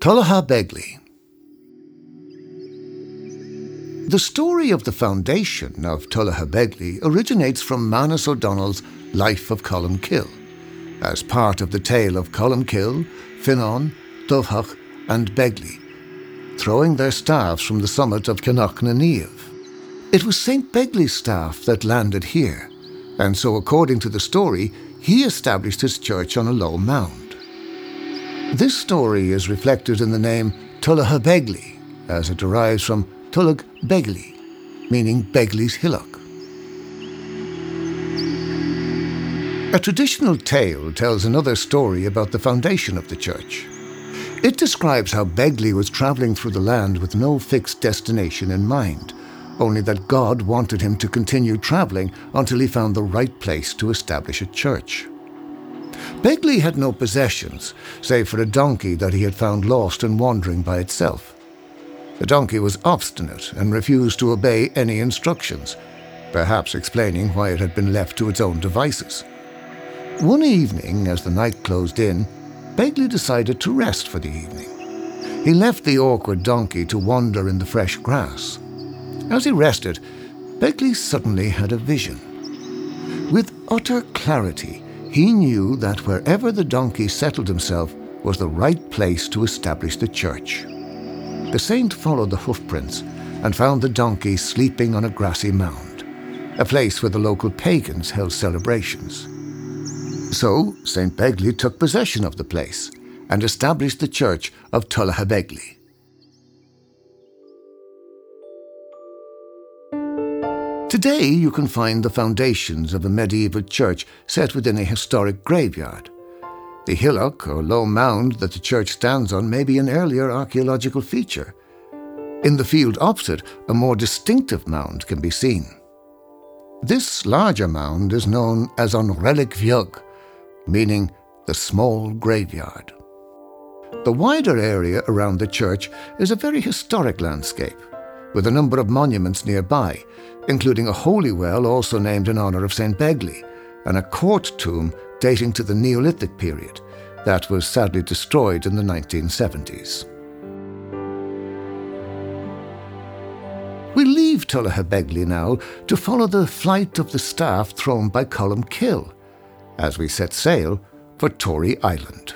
Tullaghobegly. The story of the foundation of Tullaghobegly originates from Manus O'Donnell's Life of Colmcille, as part of the tale of Colmcille, Finnán, Dubhach, and Begley, throwing their staffs from the summit of Cannach It was St. Begley's staff that landed here, and so, according to the story, he established his church on a low mound. This story is reflected in the name Tullaghobegly, as it derives from Tullag Begley, meaning Begley's hillock. A traditional tale tells another story about the foundation of the church. It describes how Begley was travelling through the land with no fixed destination in mind, only that God wanted him to continue travelling until he found the right place to establish a church. Begley had no possessions, save for a donkey that he had found lost and wandering by itself. The donkey was obstinate and refused to obey any instructions, perhaps explaining why it had been left to its own devices. One evening, as the night closed in, Begley decided to rest for the evening. He left the awkward donkey to wander in the fresh grass. As he rested, Begley suddenly had a vision. With utter clarity, he knew that wherever the donkey settled himself was the right place to establish the church. The saint followed the hoofprints and found the donkey sleeping on a grassy mound, a place where the local pagans held celebrations. So St. Begley took possession of the place and established the church of Tullogher Today you can find the foundations of a medieval church set within a historic graveyard. The hillock or low mound that the church stands on may be an earlier archaeological feature. In the field opposite, a more distinctive mound can be seen. This larger mound is known as An Reilig Bheag, meaning the small graveyard. The wider area around the church is a very historic landscape, with a number of monuments nearby, including a holy well also named in honour of St. Begley, and a court tomb dating to the Neolithic period that was sadly destroyed in the 1970s. We leave Tullaghobegly now to follow the flight of the staff thrown by Colmcille as we set sail for Tory Island.